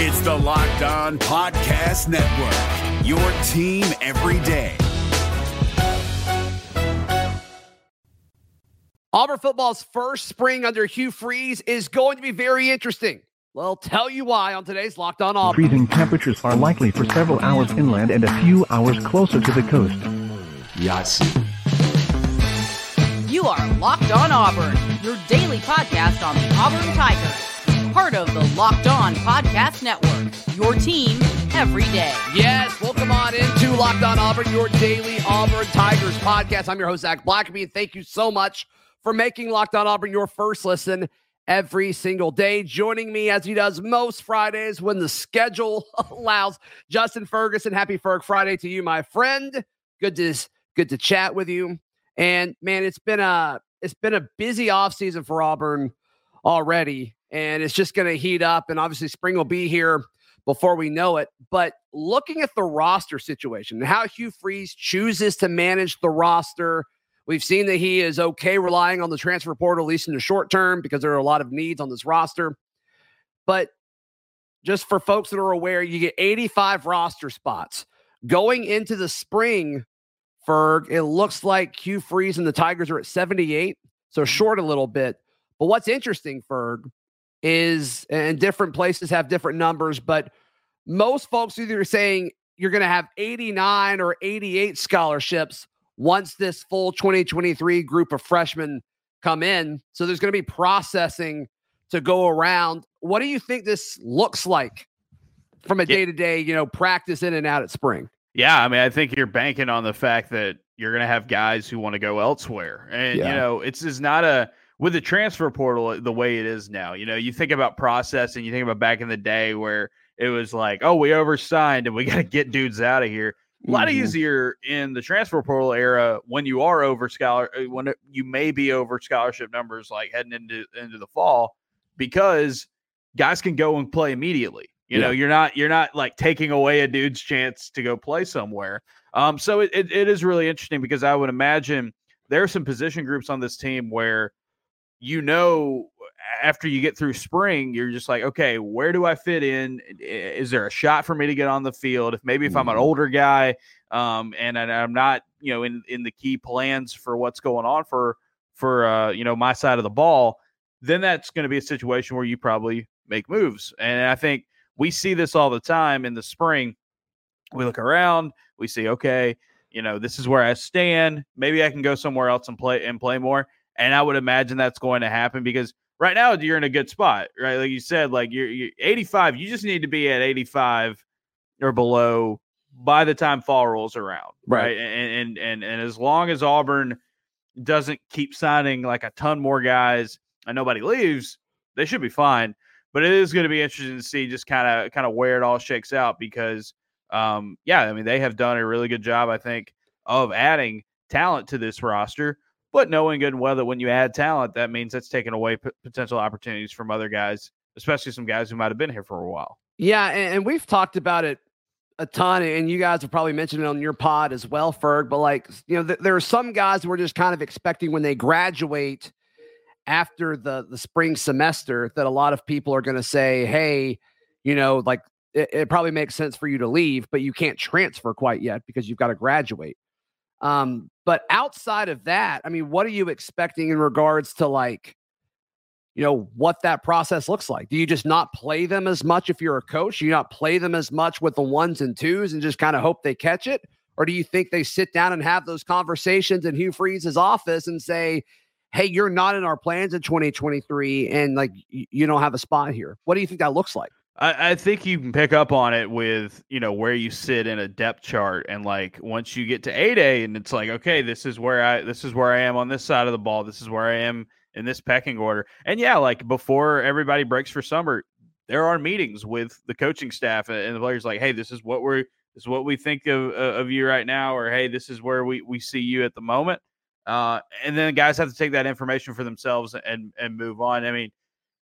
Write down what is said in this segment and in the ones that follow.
It's the Locked On Podcast Network, your team every day. Auburn football's first spring under Hugh Freeze is going to be very interesting. We'll tell you why on today's Locked On Auburn. Freezing temperatures are likely for several hours inland and a few hours closer to the coast. Yes. You are Locked On Auburn, your daily podcast on the Auburn Tigers. Part of the Locked On Podcast Network, your team every day. Yes, welcome on into Locked On Auburn, your daily Auburn Tigers podcast. I'm your host, Zac Blackerby, and thank you so much for making Locked On Auburn your first listen every single day. Joining me as he does most Fridays when the schedule allows. Justin Ferguson, happy Ferg Friday to you, my friend. Good to good to chat with you. And man, it's been a it's been a busy offseason for Auburn already, and it's just going to heat up. And obviously, spring will be here before we know it. But looking at the roster situation, and how Hugh Freeze chooses to manage the roster We've seen that he is okay relying on the transfer portal, at least in the short term, because there are a lot of needs on this roster. But just for folks that are aware, you get 85 roster spots. Going into the spring, Ferg, it looks like Hugh Freeze and the Tigers are at 78, so mm-hmm. short a little bit. But what's interesting, Ferg, is and different places have different numbers, but most folks either saying you're going to have 89 or 88 scholarships once this full 2023 group of freshmen come in. So there's going to be processing to go around. What do you think this looks like from a day to day, you know, practice in and out at spring? Yeah, I mean, I think you're banking on the fact that you're going to have guys who want to go elsewhere. And, yeah. you know, it's just not a, with the transfer portal the way it is now, you know, you think about processing, you think about back in the day where it was like, oh, we oversigned and we got to get dudes out of here a lot mm-hmm. easier in the transfer portal era when you are over scholar uh, when it, you may be over scholarship numbers like heading into into the fall because guys can go and play immediately you yeah. know you're not you're not like taking away a dude's chance to go play somewhere um so it, it, it is really interesting because i would imagine there are some position groups on this team where you know after you get through spring, you're just like, okay, where do I fit in? Is there a shot for me to get on the field? If maybe if I'm an mm-hmm. older guy, um, and, and I'm not, you know, in in the key plans for what's going on for for uh, you know my side of the ball, then that's going to be a situation where you probably make moves. And I think we see this all the time in the spring. We look around, we see, okay, you know, this is where I stand. Maybe I can go somewhere else and play and play more. And I would imagine that's going to happen because right now you're in a good spot, right? Like you said, like you're, you're 85. You just need to be at 85 or below by the time fall rolls around, right? right? And, and and and as long as Auburn doesn't keep signing like a ton more guys and nobody leaves, they should be fine. But it is going to be interesting to see just kind of kind of where it all shakes out because, um, yeah, I mean they have done a really good job, I think, of adding talent to this roster. But knowing good and well that when you add talent, that means that's taking away p- potential opportunities from other guys, especially some guys who might have been here for a while. Yeah, and, and we've talked about it a ton, and you guys have probably mentioned it on your pod as well, Ferg. But like, you know, th- there are some guys we're just kind of expecting when they graduate after the the spring semester that a lot of people are going to say, "Hey, you know, like it, it, probably makes sense for you to leave, but you can't transfer quite yet because you've got to graduate." Um, but outside of that, I mean, what are you expecting in regards to like, you know, what that process looks like? Do you just not play them as much if you're a coach? Do you not play them as much with the ones and twos and just kind of hope they catch it? Or do you think they sit down and have those conversations in Hugh Freeze's office and say, hey, you're not in our plans in 2023 and like you don't have a spot here? What do you think that looks like? I, I, think you can pick up on it with you know where you sit in a depth chart, and like once you get to eight A, and it's like okay, this is where I this is where I am on this side of the ball. This is where I am in this pecking order. And yeah, like before everybody breaks for summer, there are meetings with the coaching staff and the players. Like, hey, this is what we're this is what we think of of you right now, or hey, this is where we we see you at the moment. Uh, and then guys have to take that information for themselves and and move on. I mean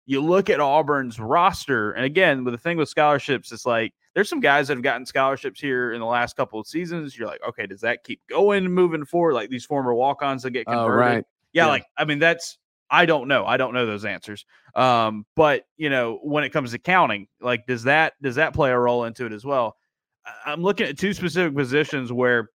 you look at Auburn's roster, and again, with the thing with scholarships, it's like there's some guys that have gotten scholarships here in the last couple of seasons. You're like, okay, does that keep going moving forward? Like these former walk-ons that get oh, converted. Oh, right. yeah, yeah, like I mean, that's I don't know. I don't know those answers. Um, but you know, when it comes to counting, like does that does that play a role into it as well? I'm looking at two specific positions where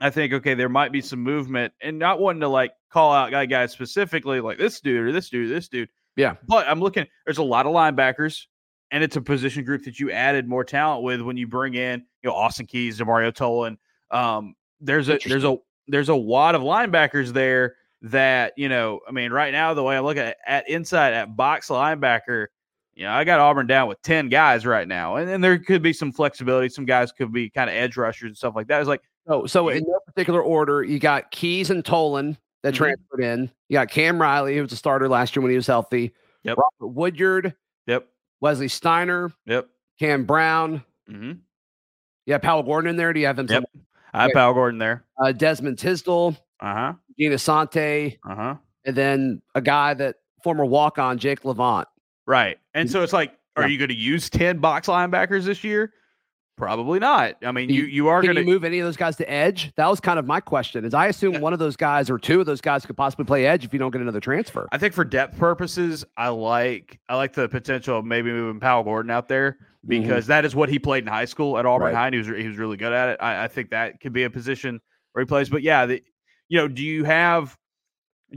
I think okay, there might be some movement, and not wanting to like call out guy guys specifically, like this dude or this dude, this dude. Yeah, but I'm looking. There's a lot of linebackers, and it's a position group that you added more talent with when you bring in you know Austin Keyes, Demario Tolan. Um, there's a there's a there's a lot of linebackers there that you know. I mean, right now the way I'm looking at, at inside at box linebacker, you know, I got Auburn down with 10 guys right now. And then there could be some flexibility. Some guys could be kind of edge rushers and stuff like that. It's like, Oh, so in no particular order, you got Keyes and Tolan that Mm-hmm. transferred in. You got Cam Riley, who was a starter last year when he was healthy. Yep. Robert Woodyard, yep, Wesley Steiner, yep, Cam Brown. mm-hmm, You have Powell Gordon in there. Do you have him? yep. I have Okay. Powell Gordon there. Uh, Desmond Tisdol, Uh huh. Gina Sante, Uh huh. and then a guy that former walk on Jake Levant. Right. And so it's like, are Yeah. you going to use 10 box linebackers this year? Probably not. I mean, you, you are going to move any of those guys to edge? That was kind of my question. Is I assume Yeah. one of those guys or two of those guys could possibly play edge if you don't get another transfer. I think for depth purposes, I like I like the potential of maybe moving Powell Gordon out there because that is what he played in high school at Auburn Mm-hmm. Right. High. And he was he was really good at it. I, I think that could be a position where he plays. But yeah, the, you know, do you have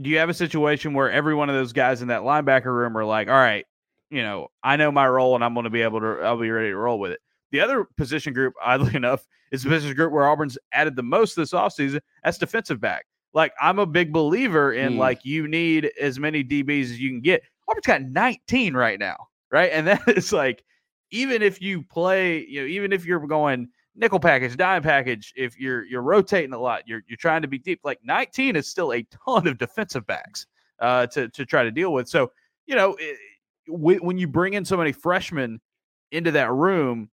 do you have a situation where every one of those guys in that linebacker room are like, all right, you know, I know my role and I'm going to be able to I'll be ready to roll with it. The other position group, oddly enough, is the position group where Auburn's added the most this offseason. That's defensive back. Like I'm a big believer in Mm. like you need as many DBs as you can get. Auburn's got 19 right now, right? And that is like even if you play, you know, even if you're going nickel package, dime package, if you're you're rotating a lot, you're you're trying to be deep. Like 19 is still a ton of defensive backs uh, to to try to deal with. So you know, it, when when you bring in so many freshmen into that room,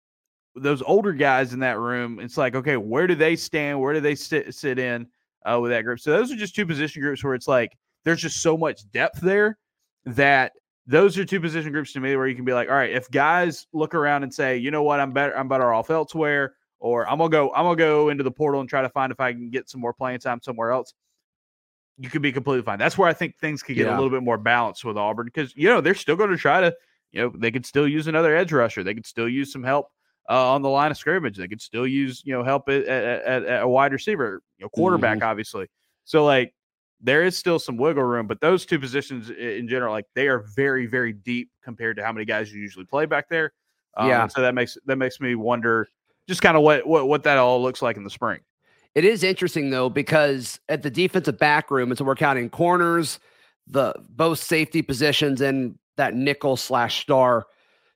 those older guys in that room, it's like, okay, where do they stand? Where do they sit sit in uh, with that group? So those are just two position groups where it's like there's just so much depth there that those are two position groups to me where you can be like, all right, if guys look around and say, you know what, I'm better, I'm better off elsewhere, or I'm gonna go, I'm gonna go into the portal and try to find if I can get some more playing time somewhere else. You could be completely fine. That's where I think things could get Yeah. a little bit more balanced with Auburn because you know they're still going to try to, you know, they could still use another edge rusher. They could still use some help uh, on the line of scrimmage. They could still use you know help at, at, at, a wide receiver, you know, quarterback, obviously. So like there is still some wiggle room, but those two positions in general, like they are very, very deep compared to how many guys you usually play back there. Um, Yeah. So that makes that makes me wonder just kind of what, what what that all looks like in the spring. It is interesting though because at the defensive back room, it's we're counting corners, the both safety positions, and that nickel slash star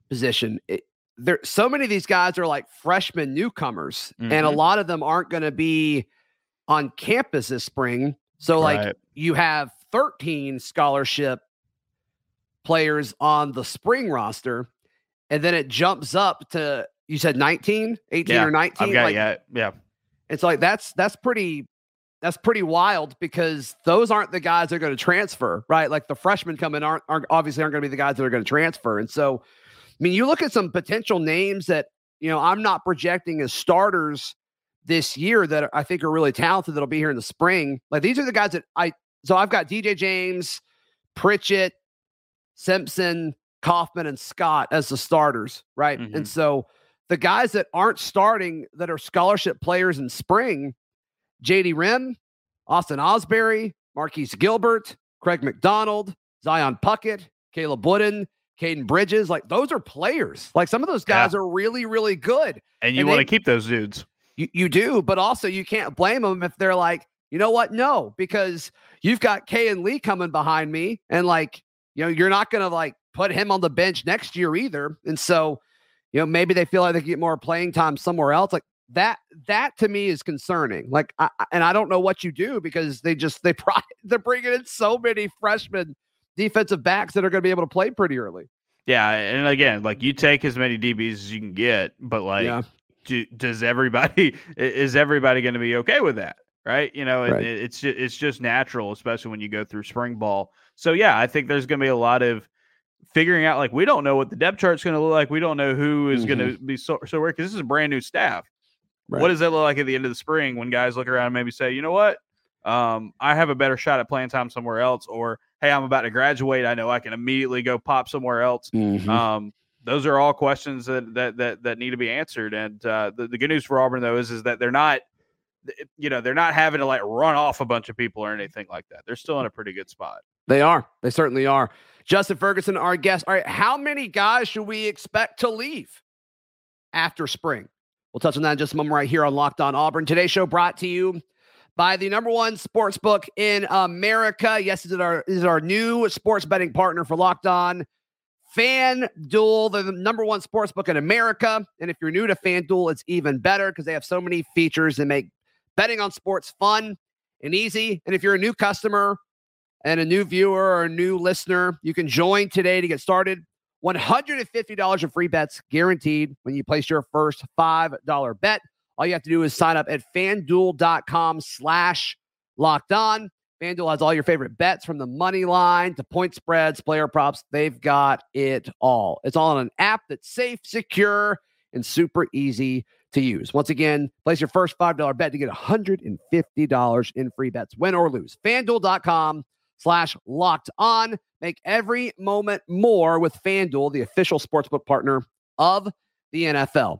position. It, there, so many of these guys are like freshman newcomers, and a Mhm. lot of them aren't going to be on campus this spring. So, like, Right. you have 13 scholarship players on the spring roster, and then it jumps up to you said 19, 18 Yeah, or 19. I've got like, yeah, yeah. it's like that's that's pretty that's pretty wild because those aren't the guys that are going to transfer, right? Like the freshmen coming aren't, aren't obviously aren't going to be the guys that are going to transfer. And so, mean, you look at some potential names that you know I'm not projecting as starters this year that I think are really talented that'll be here in the spring. Like these are the guys that I so I've got DJ James, Pritchett, Simpson, Kaufman, and Scott as the starters, right? Mhm. And so the guys that aren't starting that are scholarship players in spring, JD Rhym, Austin Ausberry, Marquise Gilbert, Craig McDonald, Zion Puckett, Caleb Wooden, Caden Bridges, like those are players. Like some of those Yeah. guys are really, really good. And you want to keep those dudes. You, you do, but also you can't blame them if they're like, you know what? No, because you've got Kay and Lee coming behind me, and like, you know, you're not gonna like put him on the bench next year either. And so, you know, maybe they feel like they can get more playing time somewhere else. Like that, that to me is concerning. Like, I, I- and I don't know what you do because they just they probably they're bringing in so many freshmen defensive backs that are going to be able to play pretty early. Yeah, and again, like you take as many DBs as you can get, but like, Yeah. do, does everybody is everybody going to be okay with that? Right? You know, Right. it- it's just, it's just natural, especially when you go through spring ball. So yeah, I think there's going to be a lot of figuring out. Like, we don't know what the depth chart's going to look like. We don't know who is going to mm-hmm. be so so where because this is a brand new staff. What does that look like at the end of the spring when guys look around and maybe say, you know what, um, I have a better shot at playing time somewhere else, or hey, I'm about to graduate. I know I can immediately go pop somewhere else. Mhm. Um, those are all questions that that that, that need to be answered. And uh, the, the good news for Auburn though is is that they're not, you know, they're not having to like run off a bunch of people or anything like that. They're still in a pretty good spot. They are. They certainly are. Justin Ferguson, our guest. All right, how many guys should we expect to leave after spring? We'll touch on that in just a moment right here on Locked On Auburn. Today's show brought to you by the number one sports book in America. Yes, this is our, is our new sports betting partner for Locked On. FanDuel, the number one sports book in America. And if you're new to FanDuel, it's even better because they have so many features that make betting on sports fun and easy. And if you're a new customer and a new viewer or a new listener, you can join today to get started. $150 in free bets guaranteed when you place your first $5 bet. All you have to do is sign up at fanduel.com slash locked on. FanDuel has all your favorite bets from the money line to point spreads, player props. They've got it all. It's all on an app that's safe, secure, and super easy to use. Once again, place your first $5 bet to get $150 in free bets, win or lose. FanDuel.com slash locked on. Make every moment more with FanDuel, the official sportsbook partner of the NFL.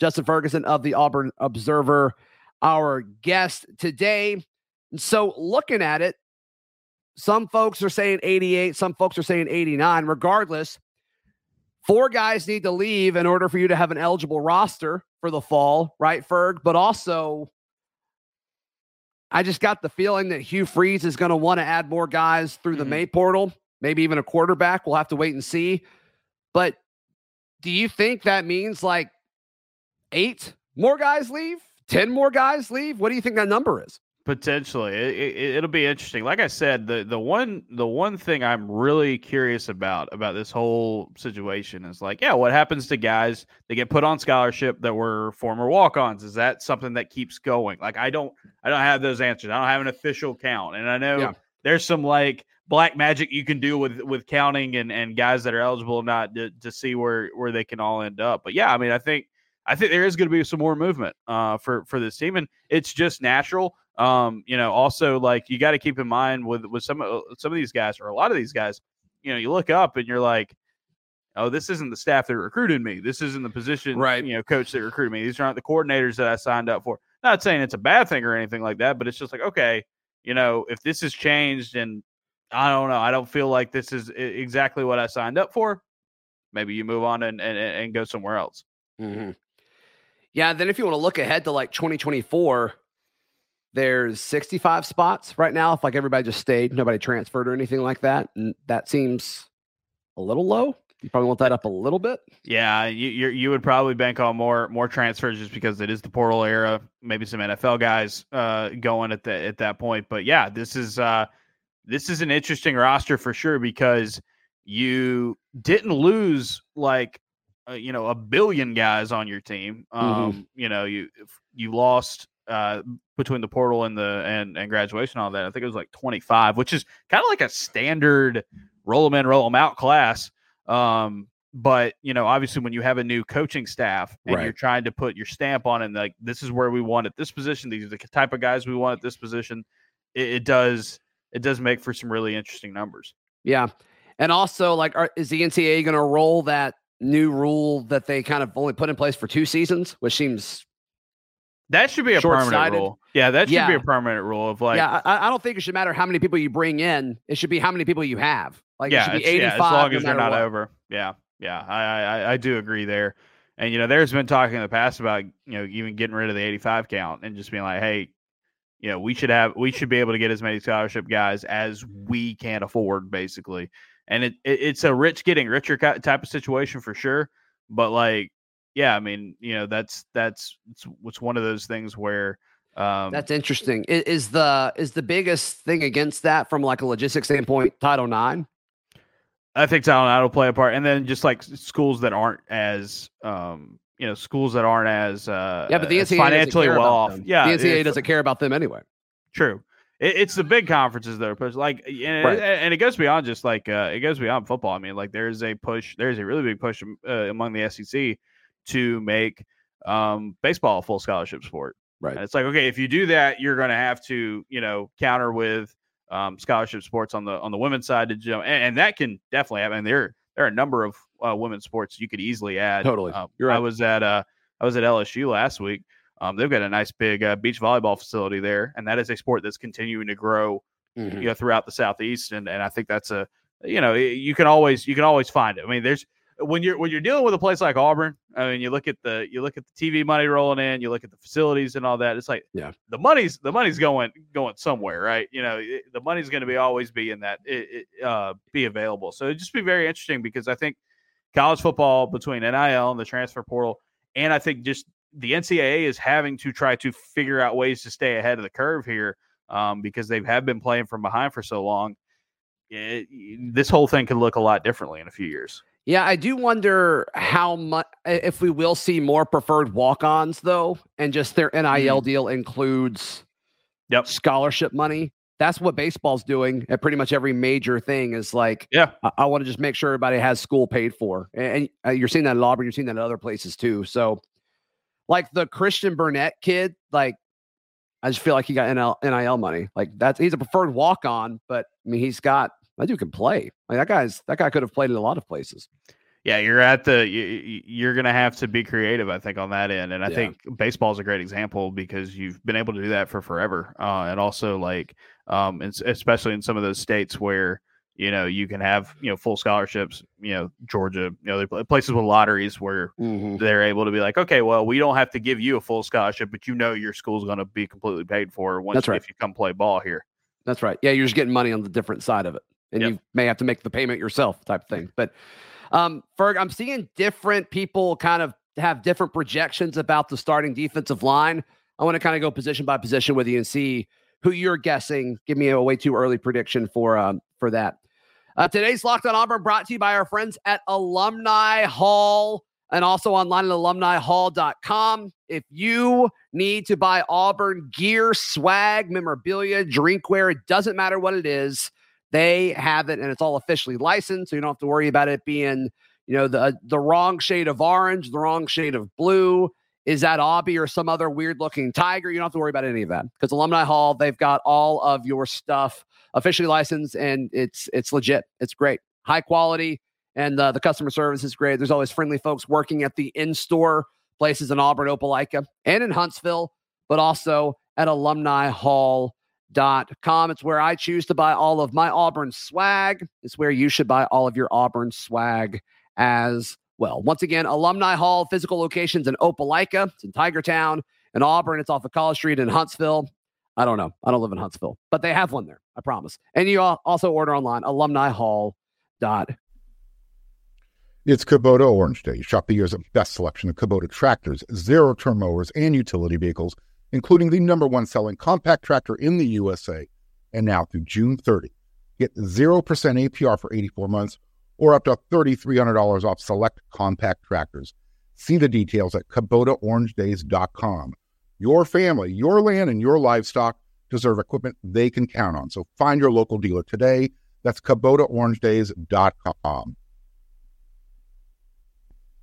Justin Ferguson of the Auburn Observer, our guest today. And so, looking at it, some folks are saying 88, some folks are saying 89. Regardless, four guys need to leave in order for you to have an eligible roster for the fall, right, Ferg? But also, I just got the feeling that Hugh Freeze is going to want to add more guys through the Mhm. May portal, maybe even a quarterback. We'll have to wait and see. But do you think that means like eight more guys leave? 10 more guys leave? What do you think that number is? Potentially, it, it, it'll be interesting. Like I said, the the one the one thing I'm really curious about about this whole situation is like, yeah, what happens to guys that get put on scholarship that were former walk-ons? Is that something that keeps going? Like, I don't I don't have those answers. I don't have an official count, and I know Yeah. there's some like black magic you can do with with counting and and guys that are eligible or not to, to see where where they can all end up. But yeah, I mean, I think I think there is going to be some more movement uh, for for this team, and it's just natural. Um, you know, also like you got to keep in mind with with some of some of these guys or a lot of these guys, you know, you look up and you're like, oh, this isn't the staff that recruited me. This isn't the position, Right. You know, coach that recruited me. These aren't the coordinators that I signed up for. Not saying it's a bad thing or anything like that, but it's just like okay, you know, if this has changed and I don't know, I don't feel like this is exactly what I signed up for. Maybe you move on and and, and go somewhere else. Yeah, then if you want to look ahead to like 2024, there's 65 spots right now. If like everybody just stayed, nobody transferred or anything like that. And that seems a little low. You probably want that up a little bit. Yeah, you you would probably bank on more more transfers just because it is the portal era. Maybe some NFL guys uh, going at the at that point. But yeah, this is uh, this is an interesting roster for sure because you didn't lose like uh, you know a billion guys on your team. Um, You know you you lost uh, between the portal and the and and graduation and all that. I think it was like twenty five, which is kind of like a standard roll them in, roll them out class. Um, but you know, obviously, when you have a new coaching staff and Right. you're trying to put your stamp on it, and like this is where we want at this position, these are the type of guys we want at this position. It, it does it does make for some really interesting numbers. Yeah. And also, like, are, is the NCAA going to roll that new rule that they kind of only put in place for two seasons, which seems, That should be a permanent rule. Yeah, that should be a permanent rule of like yeah, I, I don't think it should matter how many people you bring in. It should be how many people you have. Like, it yeah, should be 85 yeah, as long no as they're not what. over. Yeah, yeah, I, I I- I do agree there. And you know, there's been talking in the past about you know even getting rid of the 85 count and just being like, hey, you know, we should have we should be able to get as many scholarship guys as we can afford, basically. And it, it it's a rich getting richer type of situation for sure. But like, yeah, I mean, you know, that's that's it's, it's one of those things where Um, That's interesting. Is, is the is the biggest thing against that from like a logistics standpoint Title Nine? I think Title Nine will play a part, and then just like schools that aren't as, um, you know, schools that aren't as, uh, Yeah, but the as NCAA financially well off. them. Yeah, the NCAA doesn't care about them anyway. True. It, it's the big conferences that are pushed. Like, and, Right. and it goes beyond just like uh, it goes beyond football. I mean, like there's a push. There's a really big push uh, among the SEC to make um, baseball a full scholarship sport. Right. And it's like, okay, if you do that, you're going to have to, you know, counter with um, scholarship sports on the on the women's side to jump, and, and that can definitely happen. There there are a number of uh, women's sports you could easily add. Totally. Um, You're I was at uh, I was at LSU last week. Um, they've got a nice big uh, beach volleyball facility there, and that is a sport that's continuing to grow, Mhm. you know, throughout the southeast. And and I think that's a, you know, you can always you can always find it. I mean, there's when you're when you're dealing with a place like Auburn. I mean, you look at the you look at the TV money rolling in, you look at the facilities and all that. It's like, Yeah. the money's the money's going going somewhere, right? You know, it, the money's going to be always be in that it, it, uh, be available. So it'd just be very interesting because I think college football between NIL and the transfer portal, and I think just the NCAA is having to try to figure out ways to stay ahead of the curve here um, because they have been playing from behind for so long. It, this whole thing could look a lot differently in a few years. Yeah, I do wonder how much if we will see more preferred walk-ons though, and just their NIL deal includes Yep. scholarship money. That's what baseball's doing at pretty much every major thing. Is like, Yeah. I, I want to just make sure everybody has school paid for, and, and, uh, you're seeing that at Auburn. You're seeing that at other places too. So, like the Christian Burnett kid, like I just feel like he got NL, NIL money. Like that's he's a preferred walk-on, but I mean he's got that dude can play. Like that guy's that guy could have played in a lot of places. Yeah, you're at the you, going to have to be creative, I think, on that end, and I Yeah. think baseball is a great example because you've been able to do that for forever, uh, and also like, um, and especially in some of those states where you know you can have you know full scholarships, you know Georgia, you know places with lotteries where they're able to be like, okay, well, we don't have to give you a full scholarship, but you know your school's going to be completely paid for once That's right. if you come play ball here. That's right. Yeah, you're just getting money on the different side of it, and Yep. you may have to make the payment yourself, type of thing. But, um, Ferg, I'm seeing different people kind of have different projections about the starting defensive line. I want to kind of go position by position with you and see who you're guessing. Give me a way too early prediction for um for that. Uh, today's Locked on Auburn brought to you by our friends at Alumni Hall and also online at alumnihall.com. If you need to buy Auburn gear, swag, memorabilia, drinkware, it doesn't matter what it is, they have it and it's all officially licensed. So you don't have to worry about it being, you know, the the wrong shade of orange, the wrong shade of blue. Is that Aubie or some other weird looking tiger? You don't have to worry about any of that because Alumni Hall, they've got all of your stuff officially licensed and it's it's legit. It's great. High quality and uh, the customer service is great. There's always friendly folks working at the in-store places in Auburn, Opelika, and in Huntsville, but also at alumnihall.com. It's where I choose to buy all of my Auburn swag. It's where you should buy all of your Auburn swag as well. Once again, Alumni Hall physical locations in Opelika, it's in Tiger Town, in Auburn, it's off of College Street in Huntsville. I don't know. I don't live in Huntsville, but they have one there. I promise. And you also order online, alumnihall.com. It's Kubota Orange Day. Shop the year's best selection of Kubota tractors, zero turn mowers, and utility vehicles, including the number one selling compact tractor in the USA. And now through June 30, get 0% APR for 84 months or up to $3,300 off select compact tractors. See the details at KubotaOrangeDays.com. Your family, your land, and your livestock deserve equipment they can count on. So find your local dealer today. That's KubotaOrangeDays.com.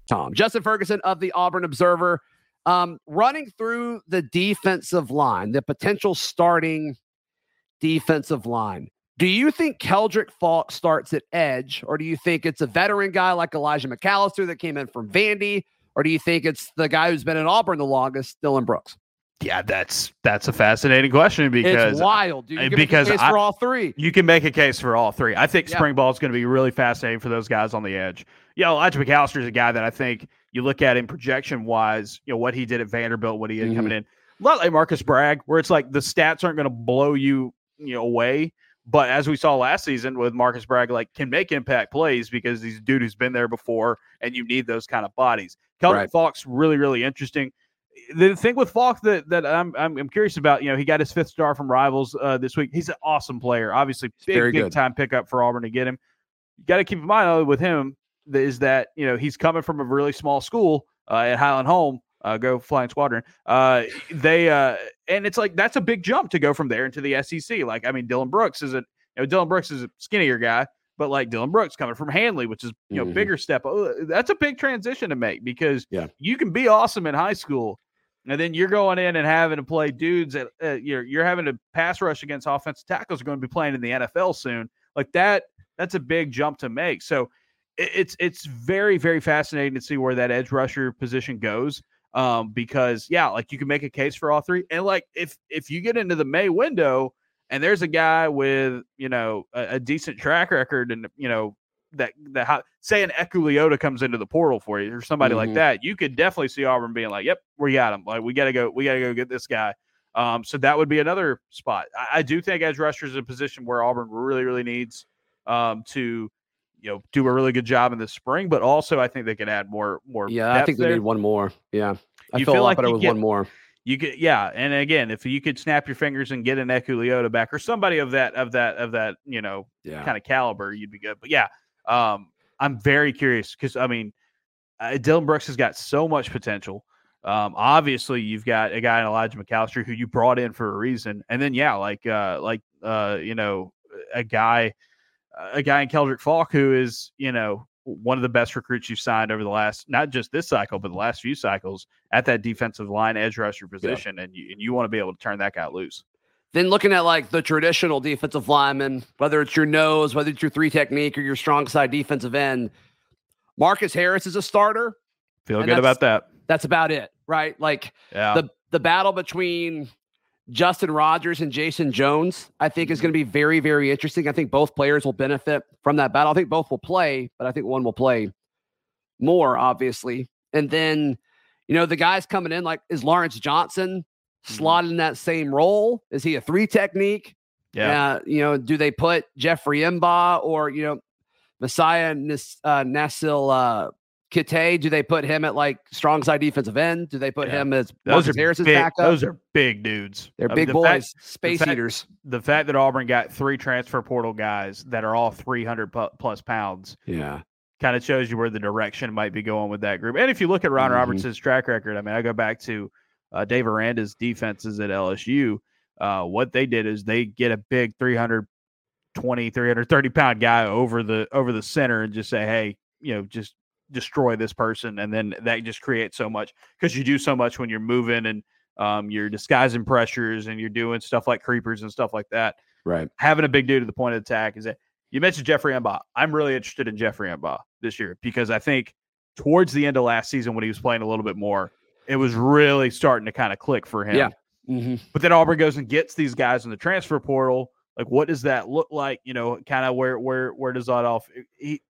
Tom. Justin Ferguson of the Auburn Observer. Um, running through the defensive line, the potential starting defensive line. Do you think Keldric Faulk starts at edge, or do you think it's a veteran guy like Elijah McAllister that came in from Vandy, or do you think it's the guy who's been in Auburn the longest, Dylan Brooks? Yeah, that's that's a fascinating question because it's wild, dude. uh, You can because make a case I- for all three. You can make a case for all three. I think Yeah. spring ball is going to be really fascinating for those guys on the edge. Yeah, Elijah McAllister is a guy that I think you look at in projection wise, you know, what he did at Vanderbilt, what he did coming in. A lot like Marcus Bragg, where it's like the stats aren't going to blow you, you know, away. But as we saw last season with Marcus Bragg, like can make impact plays because he's a dude who's been there before and you need those kind of bodies. Kelvin Right. Faulk's really, really interesting. The thing with Faulk that that I'm, I'm, I'm curious about, you know, he got his fifth star from Rivals uh, this week. He's an awesome player. Obviously, big Very big good. time pickup for Auburn to get him. You got to keep in mind though, with him is that you know he's coming from a really small school uh, at Highland Home. Uh, go Flying Squadron. Uh, they uh, and it's like that's a big jump to go from there into the SEC. Like I mean, Dylan Brooks is a you know Dylan Brooks is a skinnier guy, but like Dylan Brooks coming from Handley, which is you know Mhm. bigger step. uh, That's a big transition to make because Yeah. you can be awesome in high school, and then you're going in and having to play dudes that uh, you're you're having to pass rush against offensive tackles are going to be playing in the NFL soon. Like that, that's a big jump to make. So it- it's it's very very fascinating to see where that edge rusher position goes. Um, because yeah, like you can make a case for all three, and like if if you get into the May window and there's a guy with you know a, a decent track record, and you know that that how, say an Eku Leota comes into the portal for you or somebody like Mhm. that, you could definitely see Auburn being like, "Yep, we got him. Like we got to go, we got to go get this guy." Um, so that would be another spot. I, I do think edge rusher is a position where Auburn really, really needs um, to, you know, do a really good job in the spring. But also, I think they can add more, more. Yeah, I think they need one more. Yeah. I You feel, feel like better you with get- one more. You could, yeah, and again, if you could snap your fingers and get an Eku Leota back or somebody of that, of that, of that, you know, Yeah. kind of caliber, you'd be good. But yeah, um, I'm very curious because I mean, uh, Dylan Brooks has got so much potential. Um, obviously, you've got a guy in Elijah McAllister who you brought in for a reason, and then yeah, like uh, like uh, you know, a guy, a guy in Keldric Faulk who is you know one of the best recruits you've signed over the last not just this cycle but the last few cycles at that defensive line edge rusher position, and you and you want to be able to turn that guy loose. Then looking at like the traditional defensive lineman, whether it's your nose, whether it's your three technique or your strong side defensive end, Marcus Harris is a starter. Feel good about that. That's about it, right? Like Yeah. the the battle between Justin Rogers and Jayson Jones, I think, is going to be very, very interesting. I think both players will benefit from that battle. I think both will play, but I think one will play more, obviously. And then, you know, the guys coming in, like, is Lawrence Johnson slotted in that same role? Is he a three technique? yeah. Uh, you know, do they put Jeffrey M'Ba or, you know, Mosiah Nas- uh, Nasil uh, Kite? Do they put him at like strong side defensive end? Do they put Yeah. him as Those are Harris's big, backup? Those are big dudes. They're big the boys, fact- space fact- eaters. the fact that Auburn got three transfer portal guys that are all 300 plus pounds Yeah. kind of shows you where the direction might be going with that group. And if you look at Ron Mhm. Robertson's track record, I mean, I go back to uh, Dave Aranda's defenses at LSU. Uh, what they did is they get a big 320, 330 pound guy over the over the center and just say, hey, you know, just destroy this person, and then that just creates so much because you do so much when you're moving and um, you're disguising pressures and you're doing stuff like creepers and stuff like that Right. having a big dude at the point of attack is that you mentioned Jeffrey M'Ba. I'm really interested in Jeffrey M'Ba this year because I think towards the end of last season when he was playing a little bit more, it was really starting to kind of click for him. Yeah. hmm But then Auburn goes and gets these guys in the transfer portal. Like, what does that look like? You know, kind of where where where does that off? He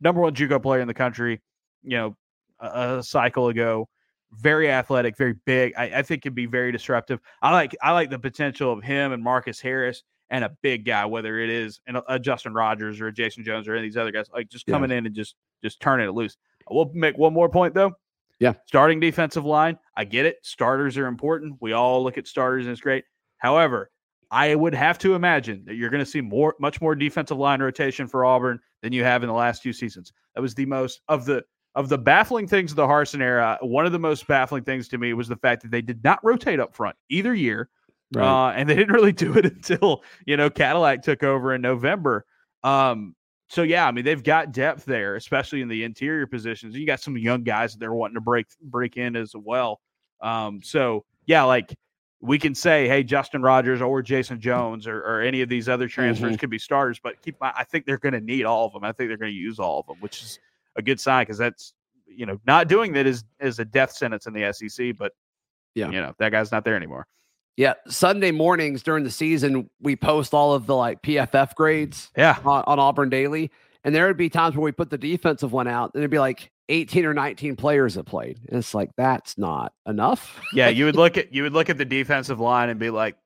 number one JUCO player in the country. You know, a, a cycle ago, very athletic, very big. I, I think could be very disruptive. I like I like the potential of him and Marcus Harris and a big guy, whether it is an, a Justin Rogers or a Jayson Jones or any of these other guys, like just Yeah. coming in and just just turning it loose. We'll make one more point though. Yeah. Starting defensive line, I get it. Starters are important. We all look at starters and it's great. However, I would have to imagine that you're going to see more, much more defensive line rotation for Auburn than you have in the last two seasons. That was the most of the of the baffling things of the Harsin era. One of the most baffling things to me was the fact that they did not rotate up front either year, uh, and they didn't really do it until you know Cadillac took over in November. Um, so yeah, I mean they've got depth there, especially in the interior positions. You got some young guys that they're wanting to break break in as well. Um, so yeah, like we can say, hey, Justin Rogers or Jayson Jones or, or any of these other transfers mm-hmm. could be starters, but keep my, I think they're going to need all of them. I think they're going to use all of them, which is a good sign because that's you know not doing that is is a death sentence in the SEC. But Yeah. you know that guy's not there anymore. Yeah. Sunday mornings during the season, we post all of the like PFF grades Yeah, on, on Auburn Daily. And there would be times where we put the defensive one out, and it'd be like 18 or 19 players that played. And it's like, that's not enough. yeah. You would look at you would look at the defensive line and be like,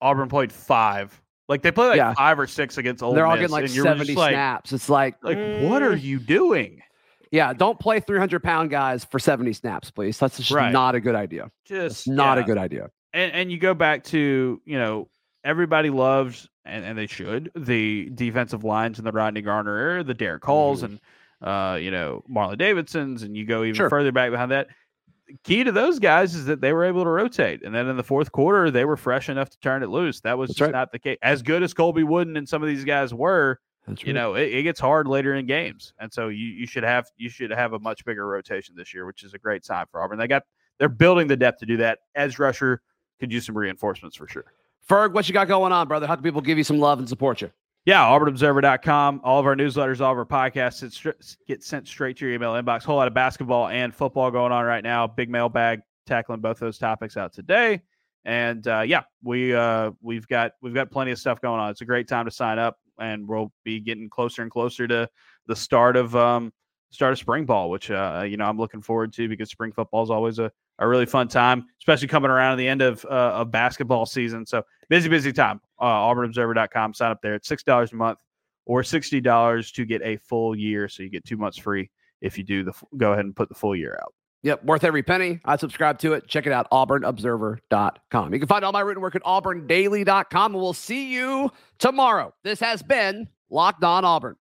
Auburn played five. Like they played like Yeah. five or six against Ole They're all Miss, getting like and you were just 70 like, snaps. It's like, like what are mm, you doing? Yeah, don't play 300 pound guys for 70 snaps, please. That's just right. not a good idea. Just That's not yeah. a good idea. And and you go back to you know everybody loves and, and they should the defensive lines in the Rodney Garner era, the Derick Halls mm-hmm. and uh, you know Marlon Davidsons, and you go even sure. further back behind that. key to those guys is that they were able to rotate, and then in the fourth quarter they were fresh enough to turn it loose. That was That's just right. not the case. As good as Colby Wooden and some of these guys were, That's you right. know, it, it, gets hard later in games, and so you you should have you should have a much bigger rotation this year, which is a great sign for Auburn. They got they're building the depth to do that. Edge rusher could use some reinforcements for sure. Ferg, what you got going on, brother? How can people give you some love and support you? Yeah, auburnobserver.com. All of our newsletters, all of our podcasts get sent straight to your email inbox. Whole lot of basketball and football going on right now. Big mailbag tackling both those topics out today. And uh, yeah, we uh, we've got we've got plenty of stuff going on. It's a great time to sign up, and we'll be getting closer and closer to the start of um, start of spring ball, which uh, you know I'm looking forward to because spring football is always a a really fun time, especially coming around at the end of, uh, of basketball season. So busy, busy time. Uh, AuburnObserver.com. Sign up there. It's six dollars a month or sixty dollars to get a full year. So you get two months free if you do the go ahead and put the full year out. Yep, worth every penny. I subscribe to it. Check it out, auburnobserver.com. You can find all my written work at auburndaily.com, and we'll see you tomorrow. This has been Locked On Auburn.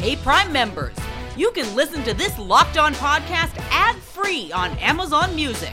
Hey, Prime members you can listen to this Locked On podcast ad free on Amazon Music.